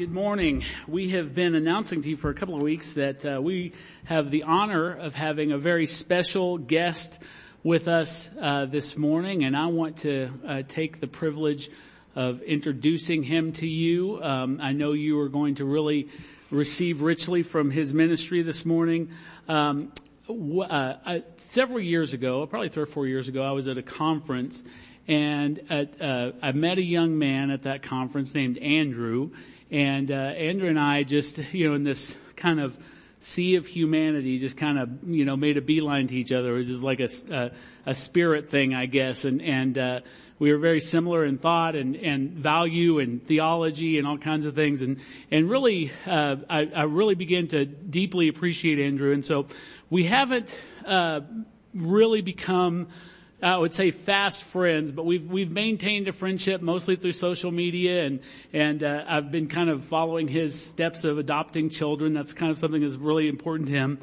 Good morning. We have been announcing to you for a couple of weeks that uh, we have the honor of having a very special guest with us uh, this morning, and I want to uh, take the privilege of introducing him to you. Um, I know you are going to really receive richly from his ministry this morning. Um, uh, several years ago, probably three or four years ago, I was at a conference and at, uh, I met a young man at that conference named Andrew, and uh, Andrew and I just, you know, in this kind of sea of humanity, just kind of, you know, made a beeline to each other. It was just like a, a, a spirit thing, I guess. And, and, uh, we were very similar in thought and, and value and theology and all kinds of things. And, and really, uh, I, I really began to deeply appreciate Andrew. And so we haven't, uh, really become, I would say fast friends, but we've we've maintained a friendship mostly through social media, and and uh, I've been kind of following his steps of adopting children. That's kind of something that's really important to him.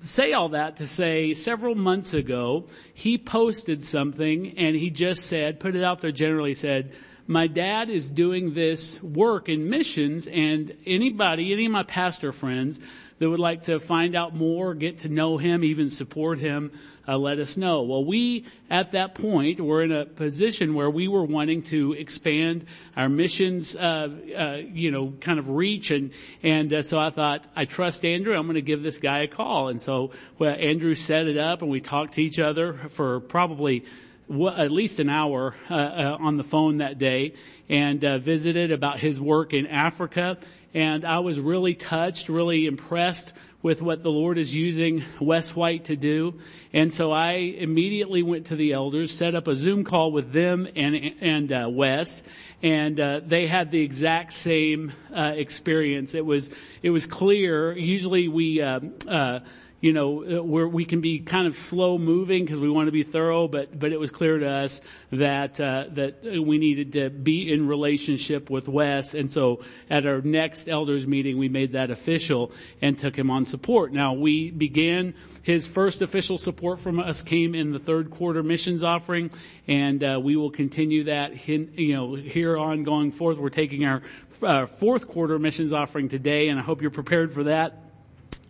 Say all that to say, several months ago, he posted something, and he just said, put it out there. Generally said, my dad is doing this work in missions, and anybody, any of my pastor friends that would like to find out more, get to know him, even support him, uh, let us know. Well, we at that point were in a position where we were wanting to expand our missions, uh, uh, you know, kind of reach, and and uh, so I thought I trust Andrew. I'm going to give this guy a call, and so well, Andrew set it up, and we talked to each other for probably at least an hour uh, uh, on the phone that day and uh, visited about his work in Africa. And I was really touched, really impressed with what the Lord is using Wes White to do. And so I immediately went to the elders, set up a Zoom call with them and, and, uh, Wes, and, uh, they had the exact same, uh, experience. It was, it was clear. Usually we, uh, uh, you know, where we can be kind of slow moving because we want to be thorough, but, but it was clear to us that, uh, that we needed to be in relationship with Wes. And so at our next elders meeting, we made that official and took him on support. Now we began his first official support from us came in the third quarter missions offering and, uh, we will continue that, you know, here on going forth. We're taking our, uh, fourth quarter missions offering today and I hope you're prepared for that.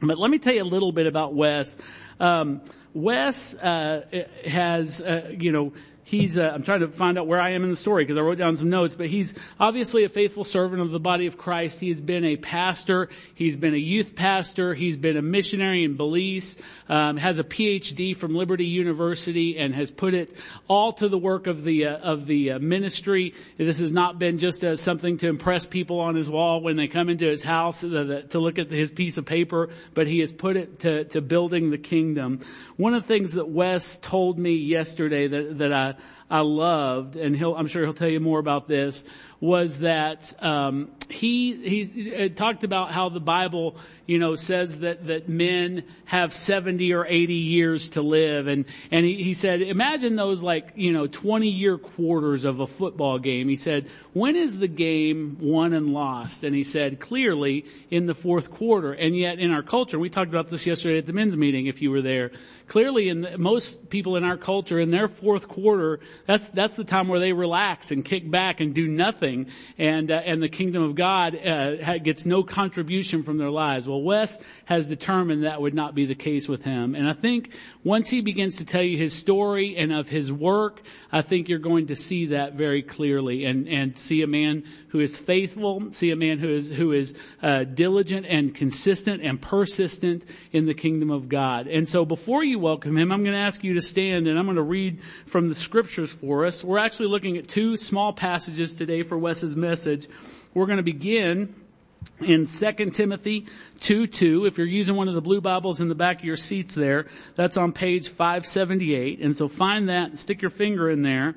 But let me tell you a little bit about Wes. Um, Wes uh, has, uh, you know, he's, uh, I'm trying to find out where I am in the story because I wrote down some notes, but he's obviously a faithful servant of the body of Christ. He has been a pastor. He's been a youth pastor. He's been a missionary in Belize, um, has a PhD from Liberty University and has put it all to the work of the, uh, of the uh, ministry. This has not been just uh, something to impress people on his wall when they come into his house uh, to look at his piece of paper, but he has put it to, to building the kingdom. One of the things that Wes told me yesterday that, that I, I loved, and I'm sure he'll tell you more about this, was that um, he he talked about how the Bible you know says that that men have 70 or 80 years to live. And and he, he said imagine those like you know 20 year quarters of a football game. He said when is the game won and lost? And he said clearly in the fourth quarter. And yet in our culture we talked about this yesterday at the men's meeting if you were there clearly in the, most people in our culture in their fourth quarter that's that's the time where they relax and kick back and do nothing and, uh, and the kingdom of God uh, gets no contribution from their lives. Well, Wes has determined that would not be the case with him. And I think once he begins to tell you his story and of his work, I think you're going to see that very clearly and, and see a man who is faithful, see a man who is, who is uh, diligent and consistent and persistent in the kingdom of God. And so before you welcome him, I'm going to ask you to stand and I'm going to read from the scriptures for us. We're actually looking at two small passages today for Wes's message. We're going to begin in 2 Timothy 2 2. If you're using one of the blue Bibles in the back of your seats there, that's on page 578. And so find that stick your finger in there.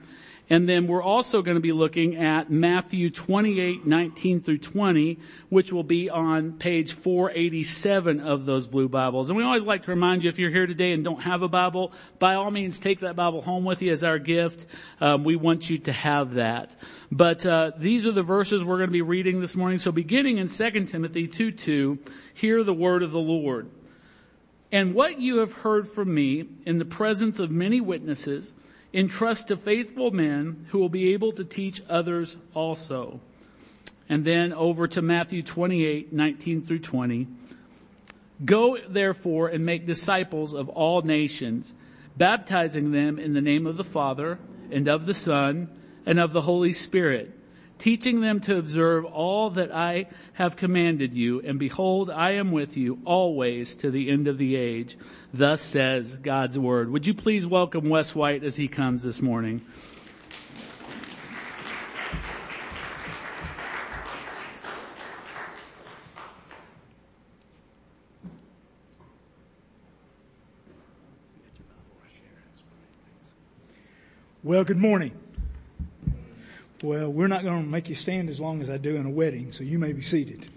And then we're also going to be looking at Matthew 28, 19 through 20, which will be on page 487 of those blue Bibles. And we always like to remind you if you're here today and don't have a Bible, by all means take that Bible home with you as our gift. Um, we want you to have that. But uh, these are the verses we're going to be reading this morning. So beginning in 2 Timothy 2, 2, hear the word of the Lord. And what you have heard from me in the presence of many witnesses, entrust to faithful men who will be able to teach others also. and then over to Matthew 28, 19 through 20. Go therefore and make disciples of all nations, baptizing them in the name of the Father and of the Son and of the Holy Spirit, teaching them to observe all that I have commanded you. And behold, I am with you always to the end of the age. Thus says God's word. Would you please welcome Wes White as he comes this morning? Well, good morning. Well, we're not going to make you stand as long as I do in a wedding, so you may be seated.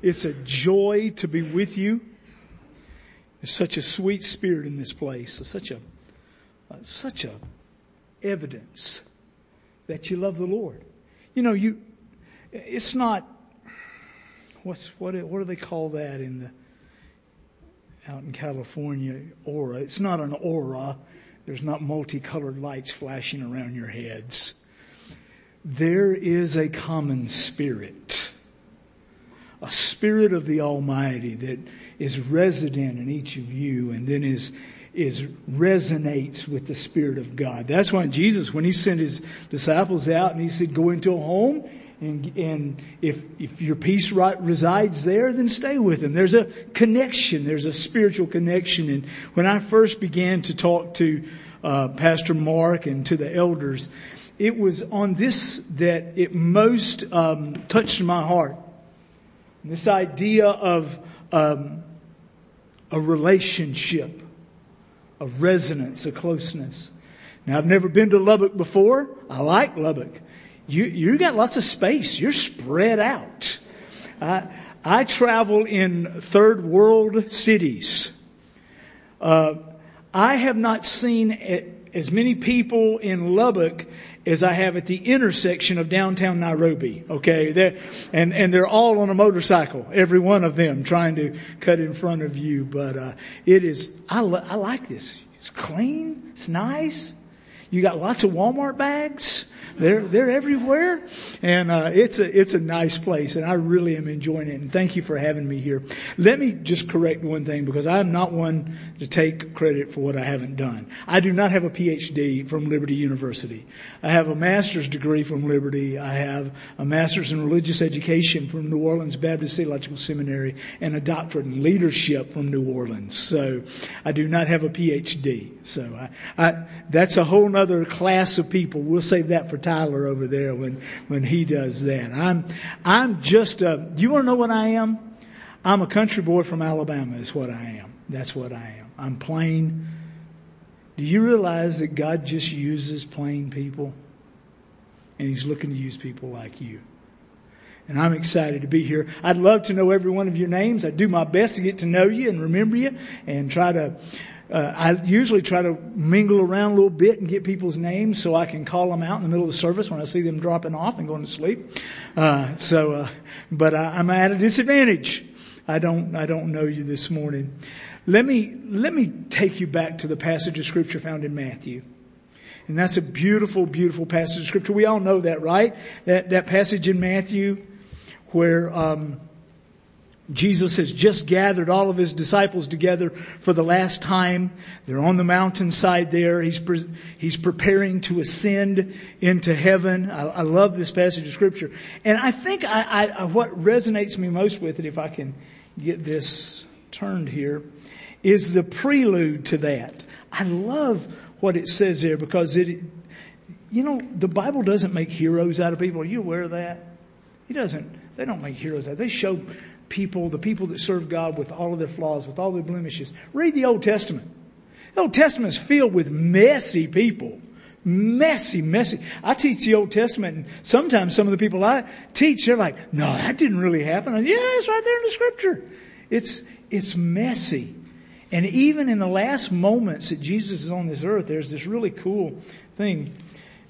It's a joy to be with you. There's such a sweet spirit in this place. Such a, uh, such a evidence that you love the Lord. You know, you, it's not, what's, what, what do they call that in the, out in California, aura. It's not an aura. There's not multicolored lights flashing around your heads. There is a common spirit. A spirit of the Almighty that is resident in each of you and then is, is resonates with the Spirit of God. That's why Jesus, when he sent his disciples out and he said, go into a home and, and if, if your peace right resides there, then stay with him. There's a connection. There's a spiritual connection. And when I first began to talk to uh, Pastor Mark and to the elders, it was on this that it most um, touched my heart. This idea of um, a relationship, a resonance, a closeness. Now I've never been to Lubbock before. I like Lubbock you, you got lots of space. You're spread out. I, I travel in third world cities. Uh, I have not seen as many people in Lubbock as I have at the intersection of downtown Nairobi. Okay, they're, and and they're all on a motorcycle, every one of them trying to cut in front of you. But uh, it is I I like this. It's clean. It's nice. You got lots of Walmart bags. They're, they're everywhere. And, uh, it's a, it's a nice place and I really am enjoying it. And thank you for having me here. Let me just correct one thing because I'm not one to take credit for what I haven't done. I do not have a PhD from Liberty University. I have a master's degree from Liberty. I have a master's in religious education from New Orleans Baptist Theological Seminary and a doctorate in leadership from New Orleans. So I do not have a PhD. So I, I that's a whole nother class of people. We'll save that for Tyler over there when, when he does that. I'm, I'm just a, you want to know what I am? I'm a country boy from Alabama is what I am. That's what I am. I'm plain. Do you realize that God just uses plain people? And He's looking to use people like you. And I'm excited to be here. I'd love to know every one of your names. I do my best to get to know you and remember you and try to uh, I usually try to mingle around a little bit and get people's names so I can call them out in the middle of the service when I see them dropping off and going to sleep. Uh, so, uh, but I, I'm at a disadvantage. I don't, I don't know you this morning. Let me, let me take you back to the passage of scripture found in Matthew. And that's a beautiful, beautiful passage of scripture. We all know that, right? That, that passage in Matthew where, um, Jesus has just gathered all of his disciples together for the last time. They're on the mountainside there. He's, pre- he's preparing to ascend into heaven. I, I, love this passage of scripture. And I think I, I, what resonates me most with it, if I can get this turned here, is the prelude to that. I love what it says there because it, you know, the Bible doesn't make heroes out of people. Are you aware of that? He doesn't, they don't make heroes out. They show people, the people that serve God with all of their flaws, with all their blemishes. Read the Old Testament. The Old Testament is filled with messy people. Messy, messy. I teach the Old Testament and sometimes some of the people I teach, they're like, no, that didn't really happen. Yeah, it's right there in the scripture. It's, it's messy. And even in the last moments that Jesus is on this earth, there's this really cool thing.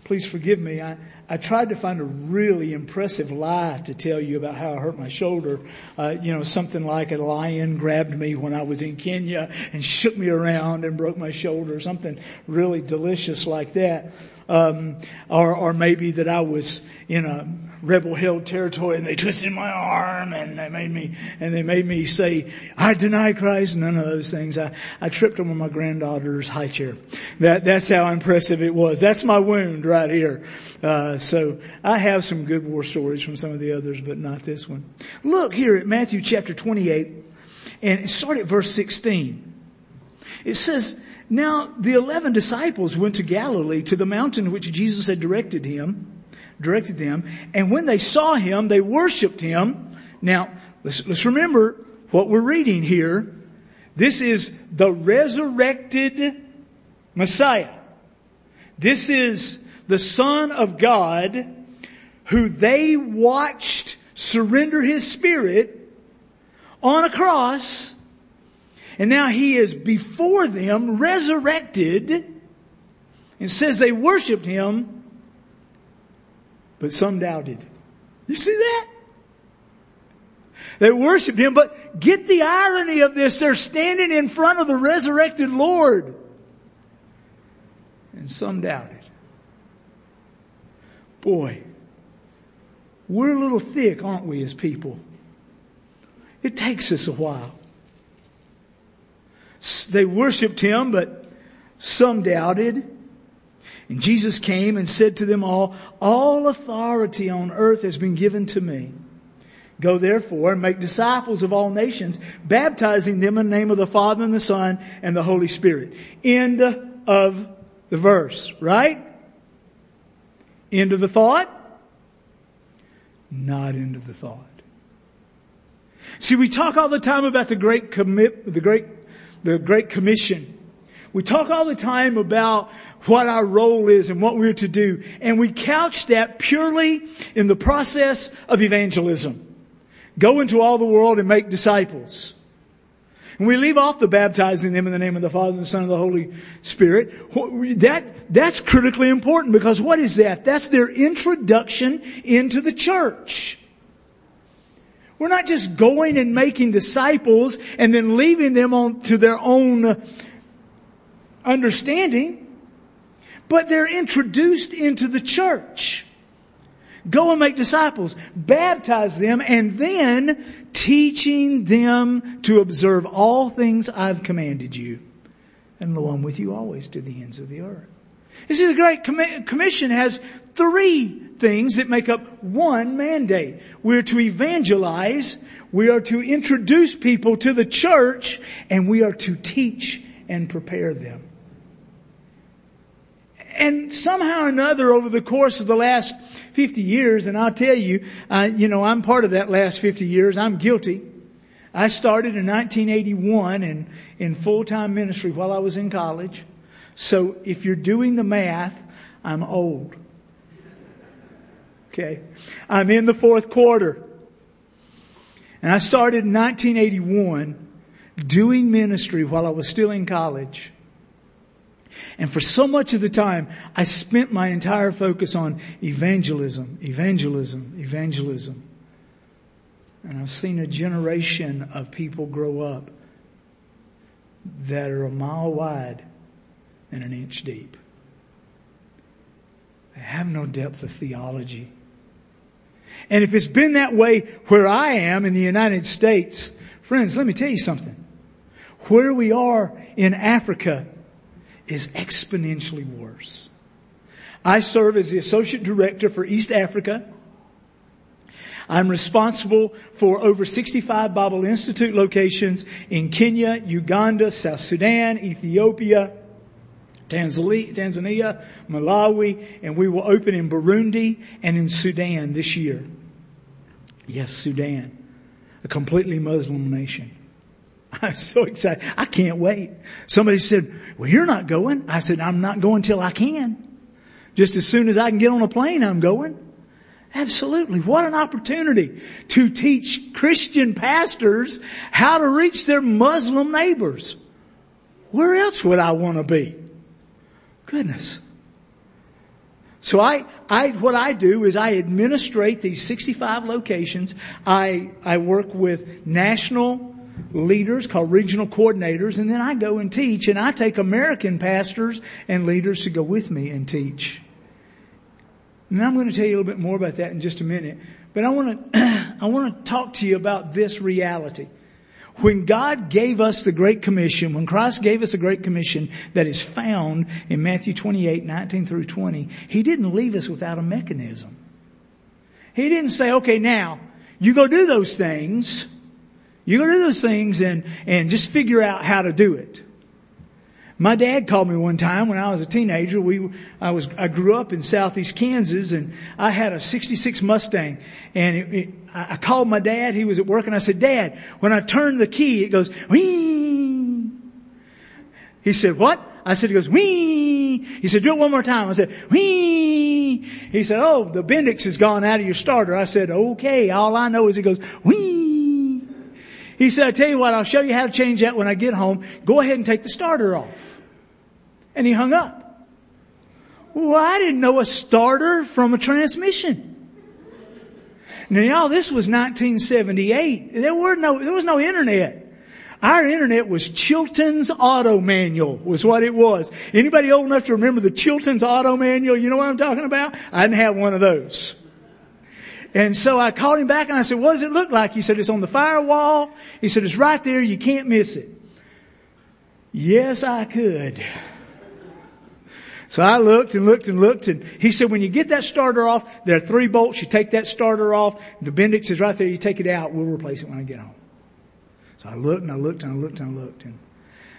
Please forgive me. I, I tried to find a really impressive lie to tell you about how I hurt my shoulder. Uh, you know, something like a lion grabbed me when I was in Kenya and shook me around and broke my shoulder, something really delicious like that. Um, or, or maybe that I was in a rebel held territory and they twisted my arm and they made me, and they made me say, I deny Christ. None of those things. I, I tripped on my granddaughter's high chair. That, that's how impressive it was. That's my wound right here. Uh, so I have some good war stories from some of the others, but not this one. Look here at Matthew chapter 28 and start at verse 16. It says, now the eleven disciples went to Galilee to the mountain which Jesus had directed him directed them. And when they saw him, they worshiped him. Now, let's, let's remember what we're reading here. This is the resurrected Messiah. This is the Son of God who they watched surrender his spirit on a cross. And now he is before them resurrected and says they worshiped him but some doubted. You see that? They worshiped him, but get the irony of this. They're standing in front of the resurrected Lord. And some doubted. Boy, we're a little thick, aren't we, as people? It takes us a while. They worshiped him, but some doubted. And Jesus came and said to them all, all authority on earth has been given to me. Go therefore and make disciples of all nations, baptizing them in the name of the Father and the Son and the Holy Spirit. End of the verse, right? End of the thought? Not end of the thought. See, we talk all the time about the great commit, the great, the great commission. We talk all the time about what our role is and what we're to do. And we couch that purely in the process of evangelism. Go into all the world and make disciples. And we leave off the baptizing them in the name of the Father and the Son and the Holy Spirit. That, that's critically important because what is that? That's their introduction into the church. We're not just going and making disciples and then leaving them on to their own understanding but they're introduced into the church. Go and make disciples, baptize them, and then teaching them to observe all things I've commanded you. And lo, I'm with you always to the ends of the earth. You see, the Great Commission has three things that make up one mandate. We're to evangelize, we are to introduce people to the church, and we are to teach and prepare them and somehow or another over the course of the last 50 years, and I'll tell you, uh, you know, I'm part of that last 50 years. I'm guilty. I started in 1981 in, in full-time ministry while I was in college. So if you're doing the math, I'm old. Okay. I'm in the fourth quarter. And I started in 1981 doing ministry while I was still in college. And for so much of the time, I spent my entire focus on evangelism, evangelism, evangelism. And I've seen a generation of people grow up that are a mile wide and an inch deep. They have no depth of theology. And if it's been that way where I am in the United States, friends, let me tell you something. Where we are in Africa is exponentially worse. I serve as the Associate Director for East Africa. I'm responsible for over 65 Bible Institute locations in Kenya, Uganda, South Sudan, Ethiopia, Tanzania, Malawi, and we will open in Burundi and in Sudan this year. Yes, Sudan, a completely Muslim nation. I'm so excited. I can't wait. Somebody said, well, you're not going. I said, I'm not going till I can. Just as soon as I can get on a plane, I'm going. Absolutely. What an opportunity to teach Christian pastors how to reach their Muslim neighbors. Where else would I want to be? Goodness. So I, I, what I do is I administrate these 65 locations. I, I work with national leaders called regional coordinators and then I go and teach and I take American pastors and leaders to go with me and teach. And I'm going to tell you a little bit more about that in just a minute. But I want to, I want to talk to you about this reality. When God gave us the Great Commission, when Christ gave us the Great Commission that is found in Matthew 28, 19 through 20, He didn't leave us without a mechanism. He didn't say, okay, now, you go do those things, you go do those things and, and just figure out how to do it. My dad called me one time when I was a teenager. We, I was, I grew up in southeast Kansas and I had a 66 Mustang and it, it, I called my dad. He was at work and I said, dad, when I turn the key, it goes, whee. He said, what? I said, it goes, whee. He said, do it one more time. I said, whee. He said, oh, the Bendix has gone out of your starter. I said, okay. All I know is it goes, whee. He said, I tell you what, I'll show you how to change that when I get home. Go ahead and take the starter off. And he hung up. Well, I didn't know a starter from a transmission. Now, y'all, this was 1978. There were no, there was no internet. Our internet was Chilton's Auto Manual was what it was. Anybody old enough to remember the Chilton's Auto Manual? You know what I'm talking about? I didn't have one of those. And so I called him back and I said, what does it look like? He said, it's on the firewall. He said, it's right there. You can't miss it. Yes, I could. So I looked and looked and looked and he said, when you get that starter off, there are three bolts. You take that starter off. The Bendix is right there. You take it out. We'll replace it when I get home. So I looked and I looked and I looked and I looked and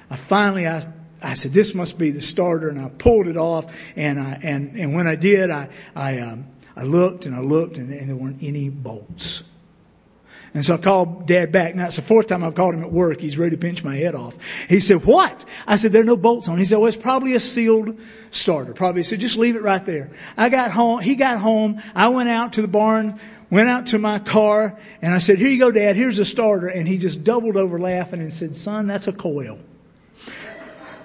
I finally, I, I said, this must be the starter and I pulled it off and I, and, and when I did, I, I, um, I looked and I looked and, and there weren't any bolts. And so I called dad back. Now it's the fourth time I've called him at work. He's ready to pinch my head off. He said, what? I said, there are no bolts on. He said, well, it's probably a sealed starter. Probably. Said, just leave it right there. I got home. He got home. I went out to the barn, went out to my car and I said, here you go dad. Here's a starter. And he just doubled over laughing and said, son, that's a coil.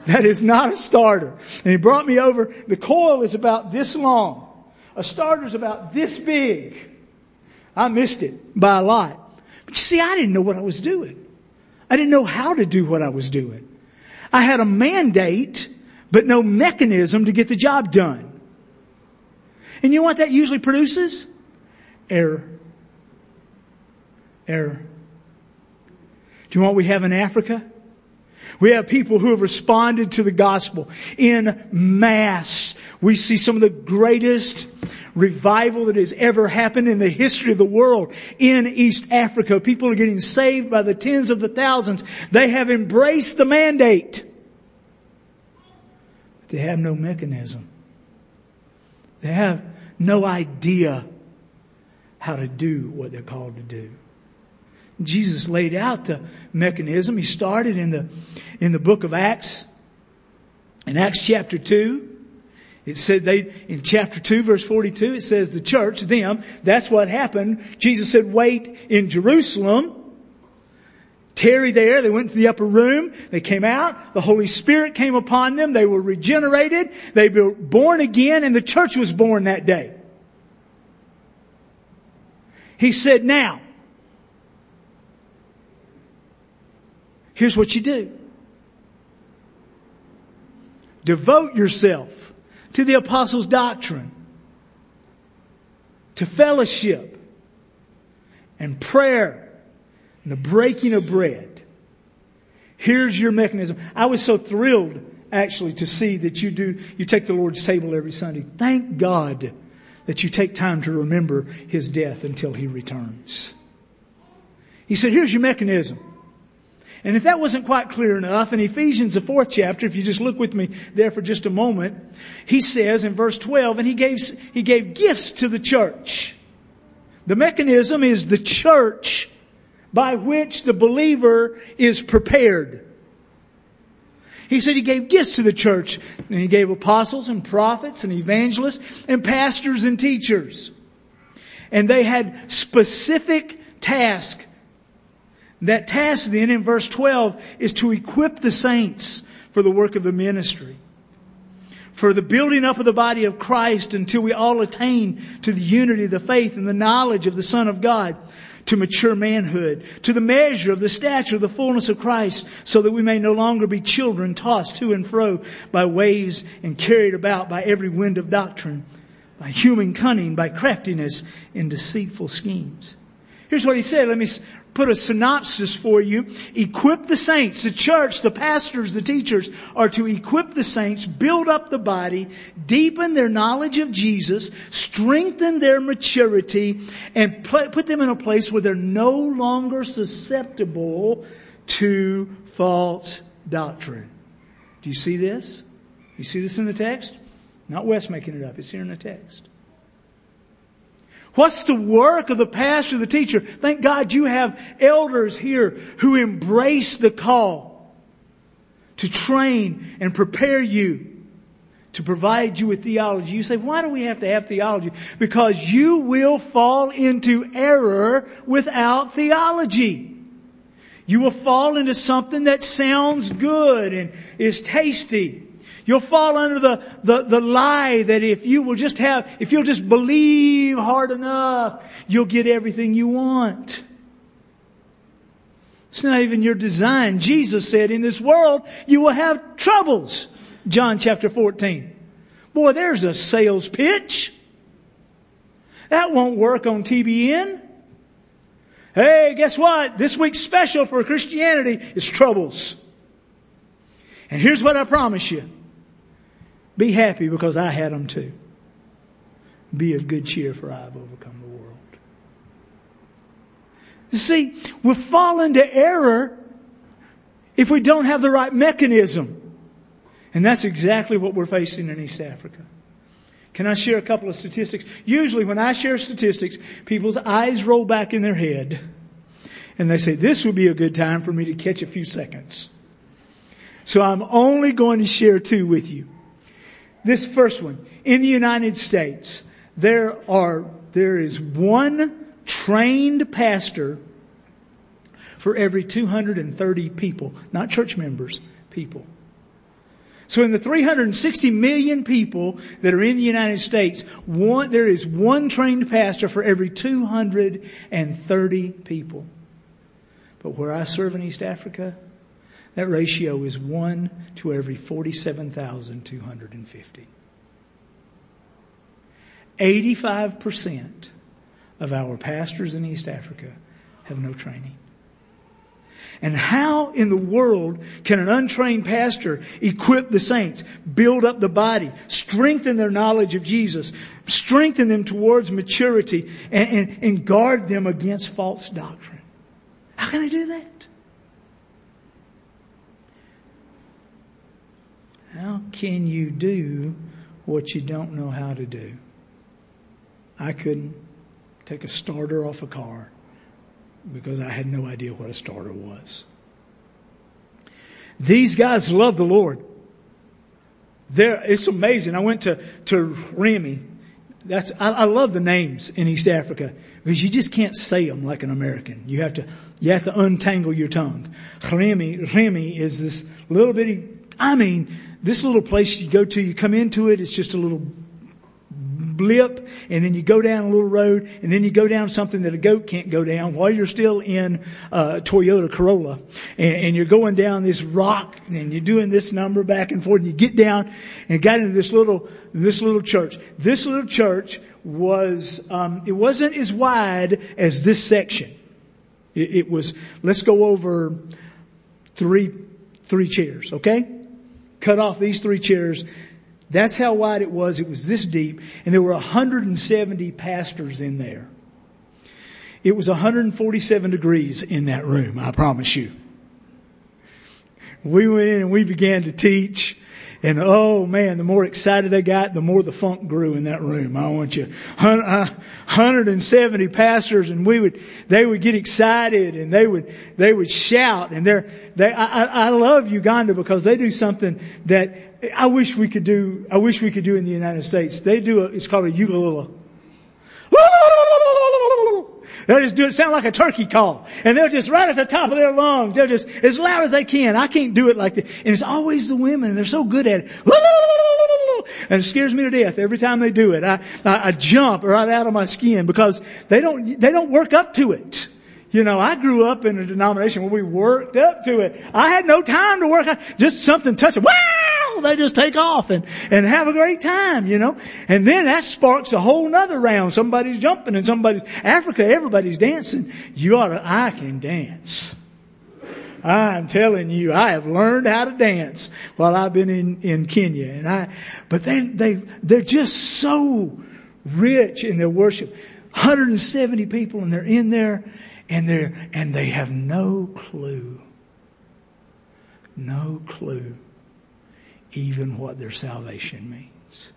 That is not a starter. And he brought me over. The coil is about this long. A starter is about this big. I missed it by a lot. But you see, I didn't know what I was doing. I didn't know how to do what I was doing. I had a mandate, but no mechanism to get the job done. And you know what that usually produces? Error. Error. Do you know what we have in Africa? We have people who have responded to the gospel in mass. We see some of the greatest revival that has ever happened in the history of the world in East Africa. People are getting saved by the tens of the thousands. They have embraced the mandate. But they have no mechanism. They have no idea how to do what they're called to do. Jesus laid out the mechanism. He started in the, in the book of Acts. In Acts chapter 2, it said they, in chapter 2 verse 42, it says the church, them, that's what happened. Jesus said wait in Jerusalem. Tarry there. They went to the upper room. They came out. The Holy Spirit came upon them. They were regenerated. They were born again and the church was born that day. He said, now, here's what you do. Devote yourself to the apostles' doctrine, to fellowship, and prayer, and the breaking of bread. Here's your mechanism. I was so thrilled actually to see that you do, you take the Lord's table every Sunday. Thank God that you take time to remember His death until He returns. He said, here's your mechanism. And if that wasn't quite clear enough, in Ephesians, the fourth chapter, if you just look with me there for just a moment, he says in verse 12, and he gave, he gave gifts to the church. The mechanism is the church by which the believer is prepared. He said he gave gifts to the church, and he gave apostles and prophets and evangelists and pastors and teachers. And they had specific tasks that task then in verse 12 is to equip the saints for the work of the ministry. for the building up of the body of Christ until we all attain to the unity of the faith and the knowledge of the Son of God, to mature manhood, to the measure of the stature of the fullness of Christ, so that we may no longer be children tossed to and fro by waves and carried about by every wind of doctrine, by human cunning, by craftiness in deceitful schemes. Here's what he said. Let me put a synopsis for you. Equip the saints, the church, the pastors, the teachers are to equip the saints, build up the body, deepen their knowledge of Jesus, strengthen their maturity, and put them in a place where they're no longer susceptible to false doctrine. Do you see this? You see this in the text? Not Wes making it up. It's here in the text. What's the work of the pastor, the teacher? Thank God you have elders here who embrace the call to train and prepare you to provide you with theology. You say, why do we have to have theology? Because you will fall into error without theology. You will fall into something that sounds good and is tasty. You'll fall under the, the, the lie that if you will just have, if you'll just believe hard enough, you'll get everything you want. It's not even your design. Jesus said, in this world, you will have troubles. John chapter 14. Boy, there's a sales pitch. That won't work on TBN. Hey, guess what? This week's special for Christianity is troubles. And here's what I promise you. Be happy because I had them too. Be of good cheer for I have overcome the world. You see, we fall into error if we don't have the right mechanism. And that's exactly what we're facing in East Africa. Can I share a couple of statistics? Usually when I share statistics, people's eyes roll back in their head and they say, this would be a good time for me to catch a few seconds. So I'm only going to share two with you. This first one. In the United States, there are, there is one trained pastor for every 230 people. Not church members, people. So in the 360 million people that are in the United States, one, there is one trained pastor for every 230 people. But where I serve in East Africa, that ratio is 1 to every 47,250. 85% of our pastors in East Africa have no training. And how in the world can an untrained pastor equip the saints, build up the body, strengthen their knowledge of Jesus, strengthen them towards maturity, and, and, and guard them against false doctrine? How can they do that? How can you do what you don't know how to do? I couldn't take a starter off a car because I had no idea what a starter was. These guys love the Lord. There, it's amazing. I went to, to Remy. That's, I, I love the names in East Africa because you just can't say them like an American. You have to, you have to untangle your tongue. Remy, Remy is this little bitty, I mean, this little place you go to, you come into it, it's just a little blip, and then you go down a little road, and then you go down something that a goat can't go down while you're still in uh, Toyota Corolla, and, and, you're going down this rock, and you're doing this number back and forth, and you get down and got into this little this little church. This little church was um, it wasn't as wide as this section. It, it was let's go over three three chairs, okay? Cut off these three chairs. That's how wide it was. It was this deep. And there were 170 pastors in there. It was 147 degrees in that room, I promise you. We went in and we began to teach and oh man, the more excited they got, the more the funk grew in that room. I want you, 170 uh, pastors and we would, they would get excited and they would, they would shout and they're, they, I, I love Uganda because they do something that I wish we could do, I wish we could do in the United States. They do a, it's called a ukulele. They'll just do it sound like a turkey call. And they'll just right at the top of their lungs, they'll just as loud as they can. I can't do it like that. And it's always the women, they're so good at it. and it scares me to death every time they do it. I, I, I jump right out of my skin because they don't, they don't work up to it. You know, I grew up in a denomination where we worked up to it. I had no time to work. Just something touching. Wow! They just take off and, and have a great time, you know. And then that sparks a whole nother round. Somebody's jumping and somebody's, Africa, everybody's dancing. You ought to, I can dance. I'm telling you, I have learned how to dance while I've been in, in Kenya. And I, but they, they, they're just so rich in their worship. 170 people and they're in there and they're, and they have no clue, no clue even what their salvation means.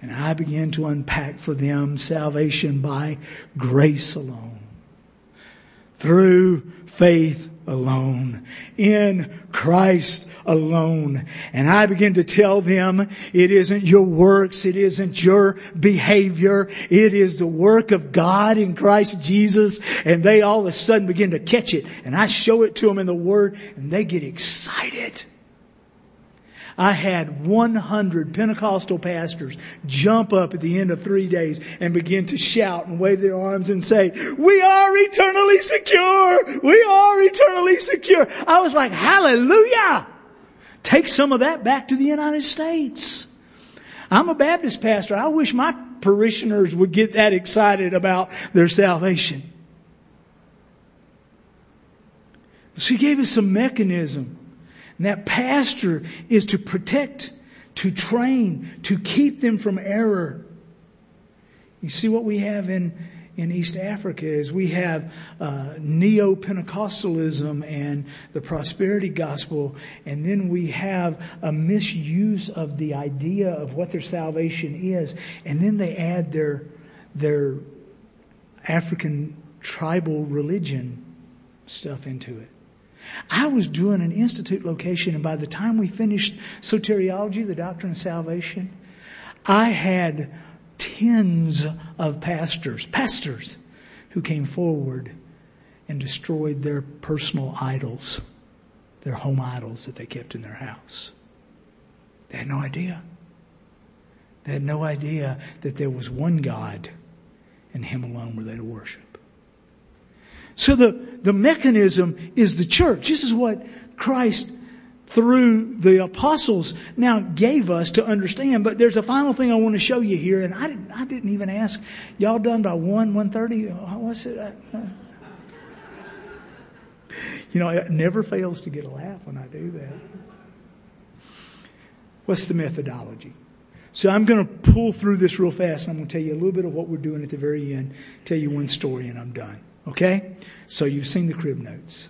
And I began to unpack for them salvation by grace alone, through faith alone, in Christ alone. And I begin to tell them it isn't your works, it isn't your behavior, it is the work of God in Christ Jesus. And they all of a sudden begin to catch it. And I show it to them in the Word and they get excited. I had 100 Pentecostal pastors jump up at the end of three days and begin to shout and wave their arms and say, we are eternally secure! We are eternally secure! I was like, hallelujah! Take some of that back to the United States. I'm a Baptist pastor. I wish my parishioners would get that excited about their salvation. So he gave us a mechanism and that pastor is to protect, to train, to keep them from error. You see what we have in, in East Africa is we have uh, neo-Pentecostalism and the prosperity gospel, and then we have a misuse of the idea of what their salvation is, and then they add their their African tribal religion stuff into it. I was doing an institute location and by the time we finished soteriology, the doctrine of salvation, I had tens of pastors, pastors who came forward and destroyed their personal idols, their home idols that they kept in their house. They had no idea. They had no idea that there was one God and Him alone were they to worship. So the, the mechanism is the church. This is what Christ through the apostles now gave us to understand. But there's a final thing I want to show you here, and I didn't, I didn't even ask. Y'all done by one, one thirty? Oh, what's it? You know, it never fails to get a laugh when I do that. What's the methodology? So I'm going to pull through this real fast, and I'm going to tell you a little bit of what we're doing at the very end. Tell you one story, and I'm done. Okay? So you've seen the crib notes.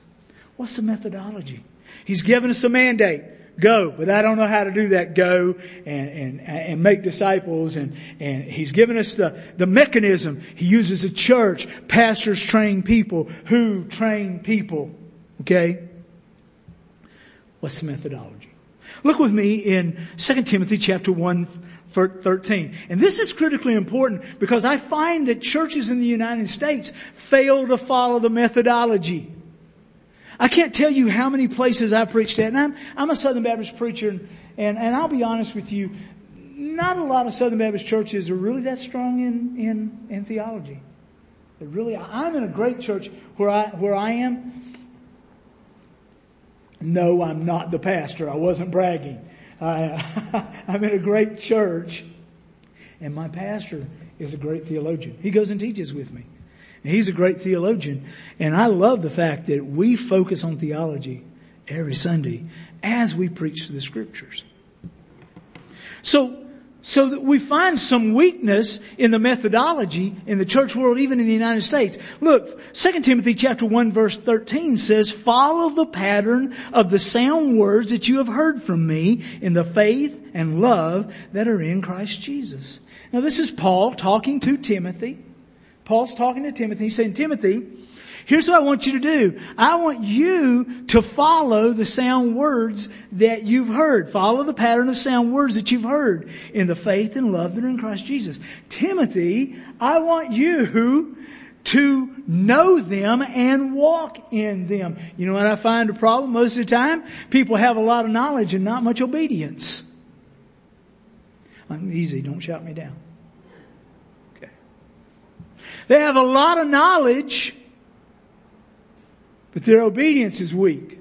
What's the methodology? He's given us a mandate. Go, but I don't know how to do that. Go and, and, and make disciples and, and he's given us the, the mechanism. He uses a church. Pastors train people who train people. Okay? What's the methodology? Look with me in 2 Timothy chapter 1 13. And this is critically important because I find that churches in the United States fail to follow the methodology. I can't tell you how many places I preached at, and I'm, I'm a Southern Baptist preacher, and, and, and I'll be honest with you, not a lot of Southern Baptist churches are really that strong in, in, in theology. They're really, I'm in a great church where I, where I am. No, I'm not the pastor. I wasn't bragging. I, I'm in a great church, and my pastor is a great theologian. He goes and teaches with me. And he's a great theologian, and I love the fact that we focus on theology every Sunday as we preach the scriptures. So so that we find some weakness in the methodology in the church world, even in the United States. Look, 2 Timothy chapter 1 verse 13 says, follow the pattern of the sound words that you have heard from me in the faith and love that are in Christ Jesus. Now this is Paul talking to Timothy. Paul's talking to Timothy. He's saying, Timothy, Here's what I want you to do. I want you to follow the sound words that you've heard. Follow the pattern of sound words that you've heard in the faith and love that are in Christ Jesus. Timothy, I want you to know them and walk in them. You know what I find a problem most of the time? People have a lot of knowledge and not much obedience. I'm easy, don't shout me down. Okay. They have a lot of knowledge, but their obedience is weak.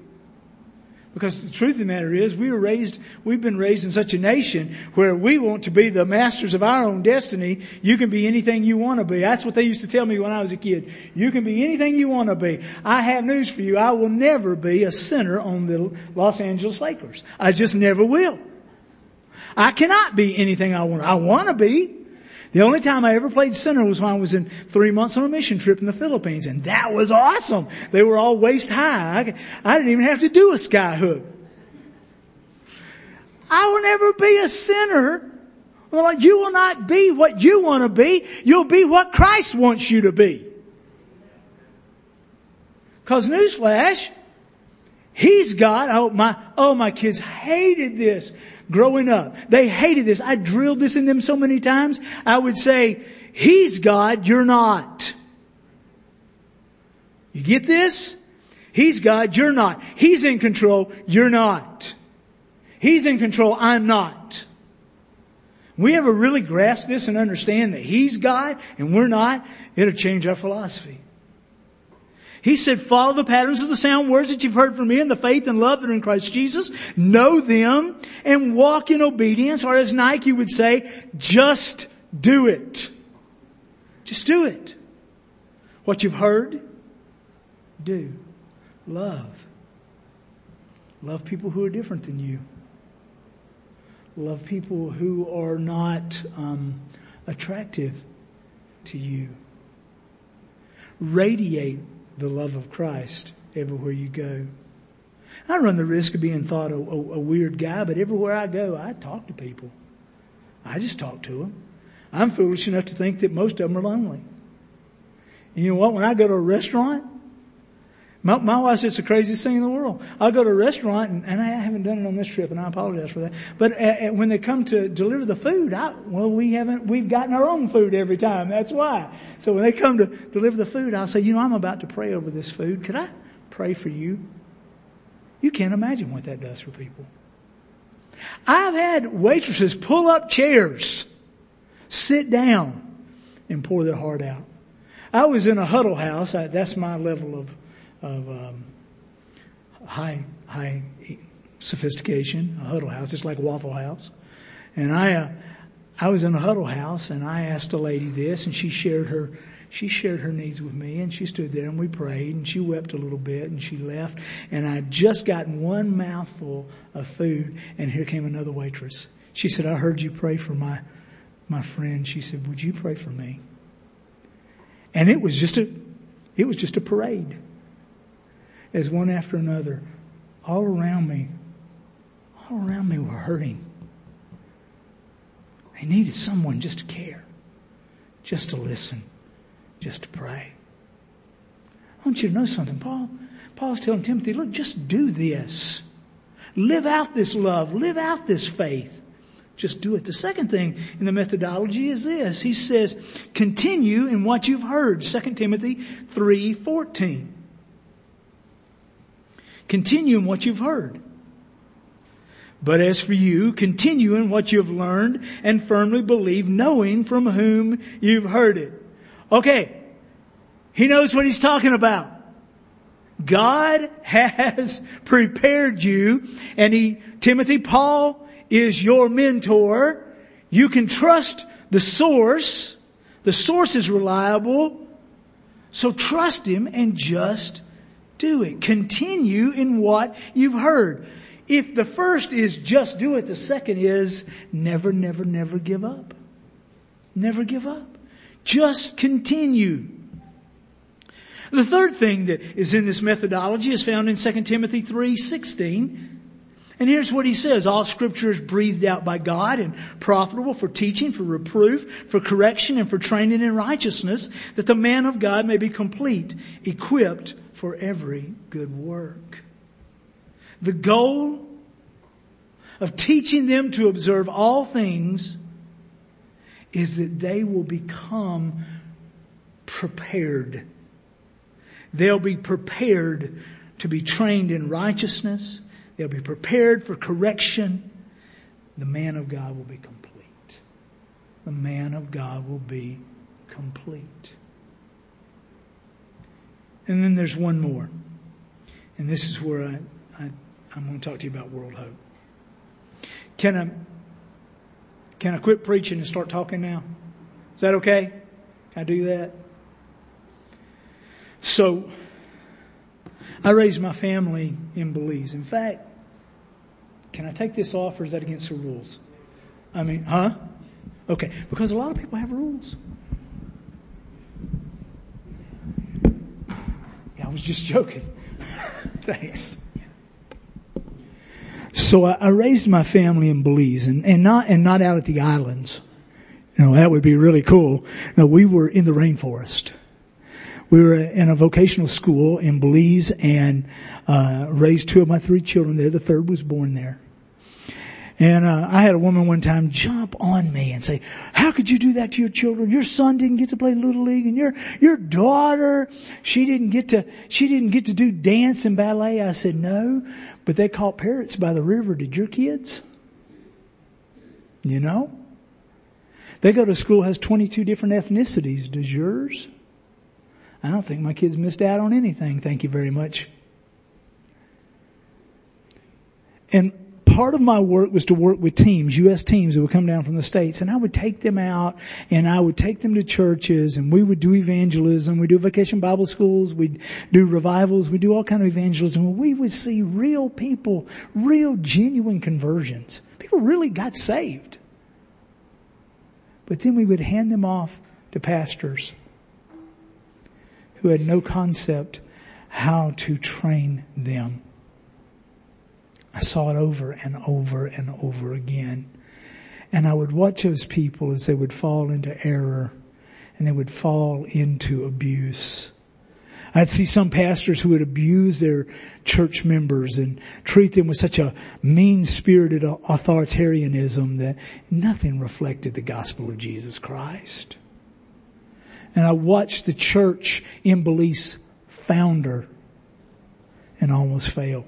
Because the truth of the matter is, we were raised, we've been raised in such a nation where we want to be the masters of our own destiny. You can be anything you want to be. That's what they used to tell me when I was a kid. You can be anything you want to be. I have news for you. I will never be a center on the Los Angeles Lakers. I just never will. I cannot be anything I want. I want to be. The only time I ever played center was when I was in three months on a mission trip in the Philippines, and that was awesome. They were all waist high. I didn't even have to do a sky hook. I will never be a sinner. Well, you will not be what you want to be. You'll be what Christ wants you to be. Cause newsflash, He's God. Oh my, oh my kids hated this growing up. They hated this. I drilled this in them so many times. I would say, He's God, you're not. You get this? He's God, you're not. He's in control, you're not. He's in control, I'm not. We ever really grasp this and understand that He's God and we're not, it'll change our philosophy. He said, follow the patterns of the sound words that you've heard from me and the faith and love that are in Christ Jesus. Know them and walk in obedience, or as Nike would say, just do it. Just do it. What you've heard, do. Love. Love people who are different than you. Love people who are not um, attractive to you. Radiate the love of Christ everywhere you go. I run the risk of being thought a, a, a, weird guy, but everywhere I go, I talk to people. I just talk to them. I'm foolish enough to think that most of them are lonely. And you know what? When I go to a restaurant, my, my wife says it's the craziest thing in the world. I'll go to a restaurant, and, and I haven't done it on this trip, and I apologize for that. But uh, uh, when they come to deliver the food, I, well, we haven't, we've gotten our own food every time. That's why. So when they come to deliver the food, I'll say, you know, I'm about to pray over this food. Could I pray for you? You can't imagine what that does for people. I've had waitresses pull up chairs, sit down, and pour their heart out. I was in a huddle house. I, that's my level of of um, high high sophistication, a huddle house, just like Waffle House. And I uh, I was in a huddle house, and I asked a lady this, and she shared her she shared her needs with me and she stood there and we prayed and she wept a little bit and she left and I'd just gotten one mouthful of food and here came another waitress. She said, I heard you pray for my, my friend. She said, would you pray for me? And it was just a, it was just a parade as one after another, all around me, all around me were hurting. They needed someone just to care, just to listen, just to pray. I want you to know something, Paul. Paul's telling Timothy, look, just do this. Live out this love. Live out this faith. Just do it. The second thing in the methodology is this. He says, continue in what you've heard. 2 Timothy 3.14. Continue in what you've heard. But as for you, continue in what you have learned and firmly believe, knowing from whom you've heard it. Okay. He knows what he's talking about. God has prepared you and he, Timothy, Paul is your mentor. You can trust the source. The source is reliable. So trust him and just do it. Continue in what you've heard. If the first is just do it, the second is never, never, never give up. Never give up. Just continue. The third thing that is in this methodology is found in 2 Timothy 3:16. And here's what he says, all scripture is breathed out by God and profitable for teaching, for reproof, for correction, and for training in righteousness, that the man of God may be complete, equipped for every good work. The goal of teaching them to observe all things is that they will become prepared. They'll be prepared to be trained in righteousness. They'll be prepared for correction. The man of God will be complete. the man of God will be complete. And then there's one more. And this is where I, I, I'm going to talk to you about world hope. Can I, can I quit preaching and start talking now? Is that okay? Can I do that? So, I raised my family in Belize. In fact, can I take this off or is that against the rules? I mean, huh? Okay, because a lot of people have rules. I was just joking. Thanks. So I, I, raised my family in Belize and, and not, and not out at the islands. You know, that would be really cool. No, we were in the rainforest. We were in a vocational school in Belize and, uh, raised two of my three children there. The third was born there. And uh, I had a woman one time jump on me and say, "How could you do that to your children? Your son didn't get to play little league, and your your daughter, she didn't get to she didn't get to do dance and ballet." I said, "No, but they caught parrots by the river. Did your kids? You know, they go to school has twenty two different ethnicities. Does yours?" I don't think my kids missed out on anything. Thank you very much. And part of my work was to work with teams, U.S. teams that would come down from the States and I would take them out and I would take them to churches and we would do evangelism. We do vacation Bible schools. We'd do revivals. We do all kind of evangelism. We would see real people, real genuine conversions. People really got saved. But then we would hand them off to pastors who had no concept how to train them. I saw it over and over and over again. And I would watch those people as they would fall into error and they would fall into abuse. I'd see some pastors who would abuse their church members and treat them with such a mean-spirited authoritarianism that nothing reflected the gospel of Jesus Christ. And I watched the church in Belize founder and almost fail.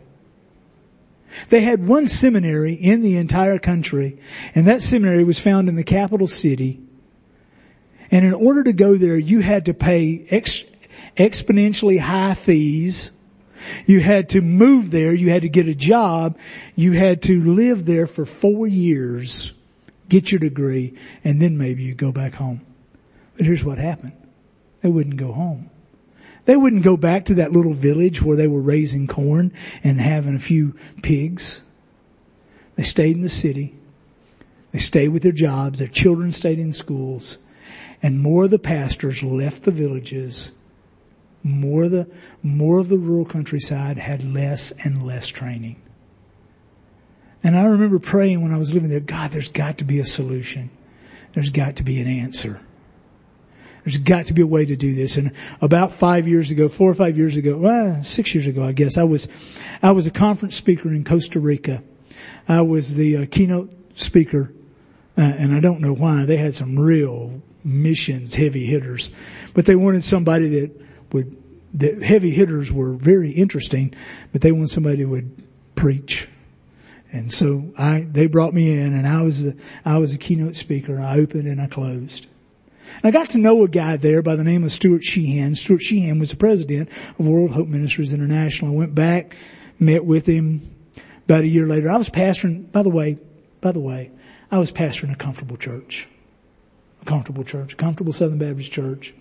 They had one seminary in the entire country, and that seminary was found in the capital city. And in order to go there, you had to pay ex- exponentially high fees. You had to move there. You had to get a job. You had to live there for four years, get your degree, and then maybe you go back home. But here's what happened. They wouldn't go home. They wouldn't go back to that little village where they were raising corn and having a few pigs. They stayed in the city. They stayed with their jobs. Their children stayed in schools. And more of the pastors left the villages. More of the, more of the rural countryside had less and less training. And I remember praying when I was living there, God, there's got to be a solution. There's got to be an answer. There's got to be a way to do this. And about five years ago, four or five years ago, well, six years ago, I guess, I was, I was a conference speaker in Costa Rica. I was the uh, keynote speaker, uh, and I don't know why. They had some real missions heavy hitters, but they wanted somebody that would, the heavy hitters were very interesting, but they wanted somebody that would preach. And so I, they brought me in and I was, a, I was a keynote speaker. I opened and I closed. And I got to know a guy there by the name of Stuart Sheehan. Stuart Sheehan was the president of World Hope Ministries International. I went back, met with him about a year later. I was pastoring, by the way, by the way, I was pastoring a comfortable church. A comfortable church, a comfortable Southern Baptist church.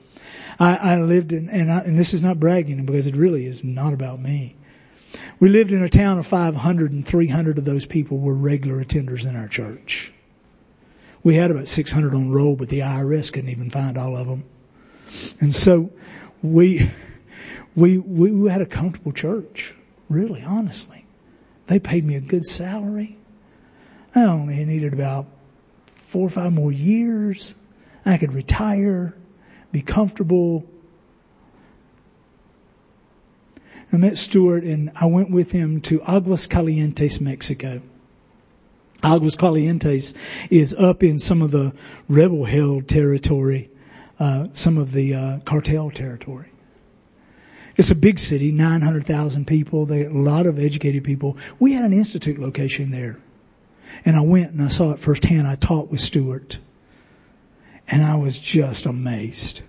I, I lived in, and, I, and this is not bragging because it really is not about me. We lived in a town of 500 and 300 of those people were regular attenders in our church. We had about 600 on roll, but the IRS couldn't even find all of them. And so we, we, we had a comfortable church, really, honestly. They paid me a good salary. I only needed about four or five more years. I could retire, be comfortable. I met Stuart and I went with him to Aguas Calientes, Mexico. Aguas Calientes is up in some of the rebel held territory, uh, some of the uh, cartel territory. It's a big city, 900,000 people, they, a lot of educated people. We had an institute location there. And I went and I saw it firsthand. I taught with Stuart. And I was just amazed.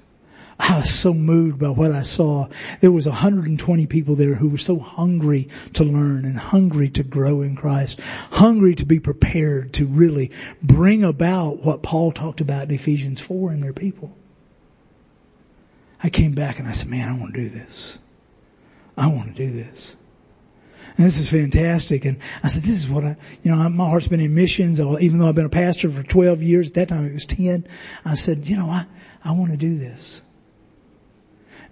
I was so moved by what I saw. There was 120 people there who were so hungry to learn and hungry to grow in Christ, hungry to be prepared to really bring about what Paul talked about in Ephesians 4 in their people. I came back and I said, man, I want to do this. I want to do this. And this is fantastic. And I said, this is what I, you know, my heart's been in missions, even though I've been a pastor for 12 years. At that time it was 10. I said, you know, I, I want to do this.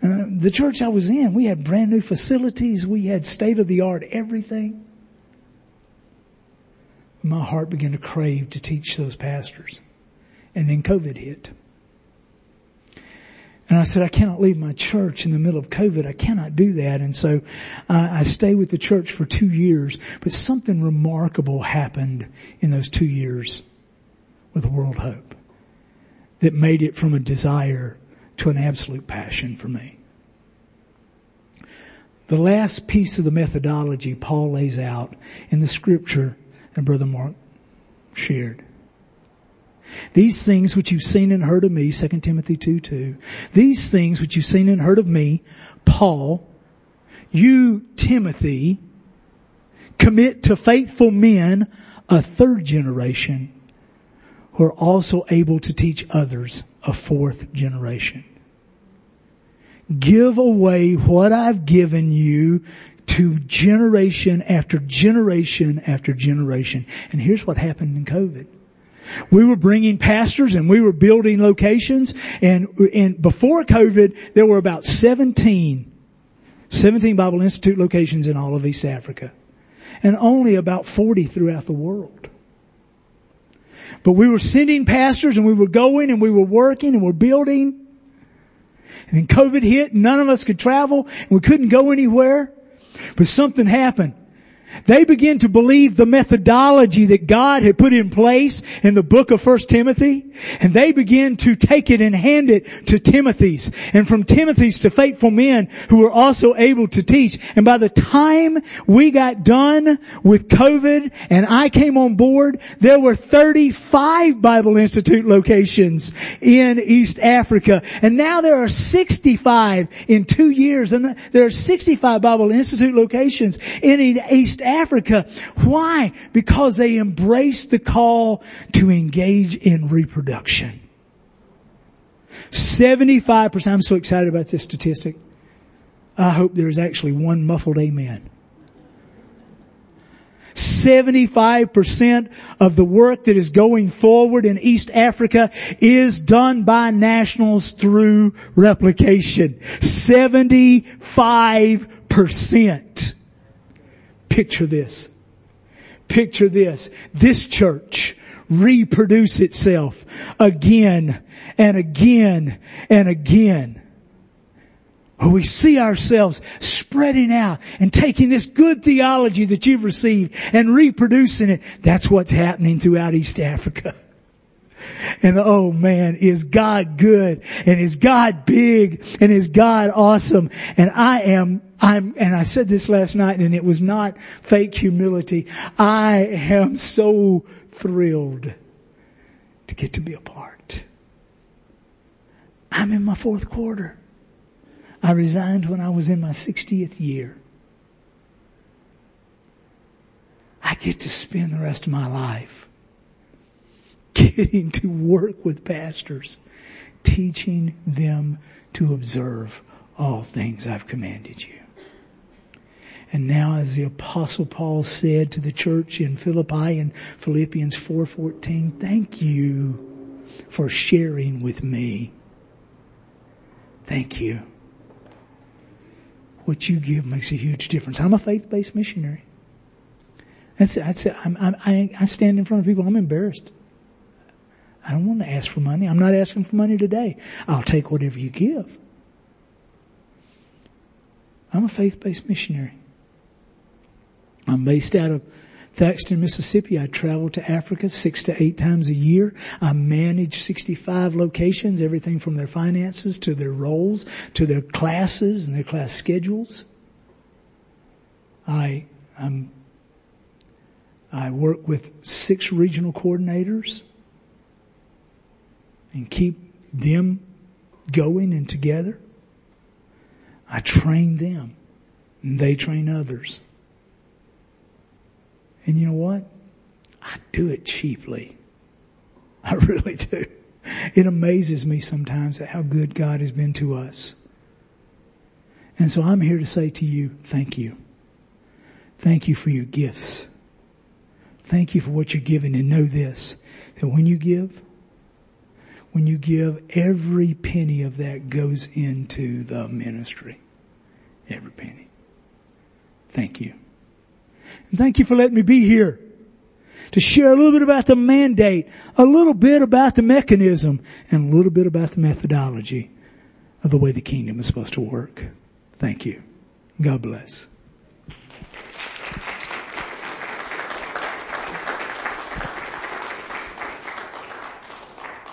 Uh, the church I was in, we had brand new facilities. We had state of the art everything. My heart began to crave to teach those pastors. And then COVID hit. And I said, I cannot leave my church in the middle of COVID. I cannot do that. And so uh, I stayed with the church for two years, but something remarkable happened in those two years with World Hope that made it from a desire to an absolute passion for me. The last piece of the methodology Paul lays out in the scripture that Brother Mark shared. These things which you've seen and heard of me, 2 Timothy 2 2. These things which you've seen and heard of me, Paul, you, Timothy, commit to faithful men a third generation who are also able to teach others a fourth generation. Give away what I've given you to generation after generation after generation. And here's what happened in COVID. We were bringing pastors and we were building locations and, and before COVID there were about 17, 17 Bible Institute locations in all of East Africa and only about 40 throughout the world. But we were sending pastors and we were going and we were working and we're building and then COVID hit and none of us could travel and we couldn't go anywhere. But something happened. They began to believe the methodology that God had put in place in the book of First Timothy, and they began to take it and hand it to Timothy's, and from Timothy's to faithful men who were also able to teach. And by the time we got done with COVID and I came on board, there were 35 Bible Institute locations in East Africa, and now there are 65 in two years, and there are 65 Bible Institute locations in East East Africa. Why? Because they embraced the call to engage in reproduction. 75%, I'm so excited about this statistic. I hope there's actually one muffled amen. 75% of the work that is going forward in East Africa is done by nationals through replication. 75%. Picture this. Picture this. This church reproduce itself again and again and again. We see ourselves spreading out and taking this good theology that you've received and reproducing it. That's what's happening throughout East Africa. And oh man, is God good and is God big and is God awesome? And I am, I'm, and I said this last night and it was not fake humility. I am so thrilled to get to be a part. I'm in my fourth quarter. I resigned when I was in my 60th year. I get to spend the rest of my life getting to work with pastors, teaching them to observe all things I've commanded you. And now as the apostle Paul said to the church in Philippi in Philippians 4:14, thank you for sharing with me. Thank you. What you give makes a huge difference. I'm a faith-based missionary. That's, that's, I'm, I'm, I, I stand in front of people. I'm embarrassed. I don't want to ask for money. I'm not asking for money today. I'll take whatever you give. I'm a faith-based missionary. I'm based out of Thaxton, Mississippi. I travel to Africa six to eight times a year. I manage 65 locations, everything from their finances to their roles to their classes and their class schedules. I, I'm, I work with six regional coordinators and keep them going and together. I train them and they train others. And you know what? I do it cheaply. I really do. It amazes me sometimes at how good God has been to us. And so I'm here to say to you, thank you. Thank you for your gifts. Thank you for what you're giving and know this, that when you give, when you give, every penny of that goes into the ministry. Every penny. Thank you. And thank you for letting me be here to share a little bit about the mandate, a little bit about the mechanism, and a little bit about the methodology of the way the kingdom is supposed to work. Thank you. God bless.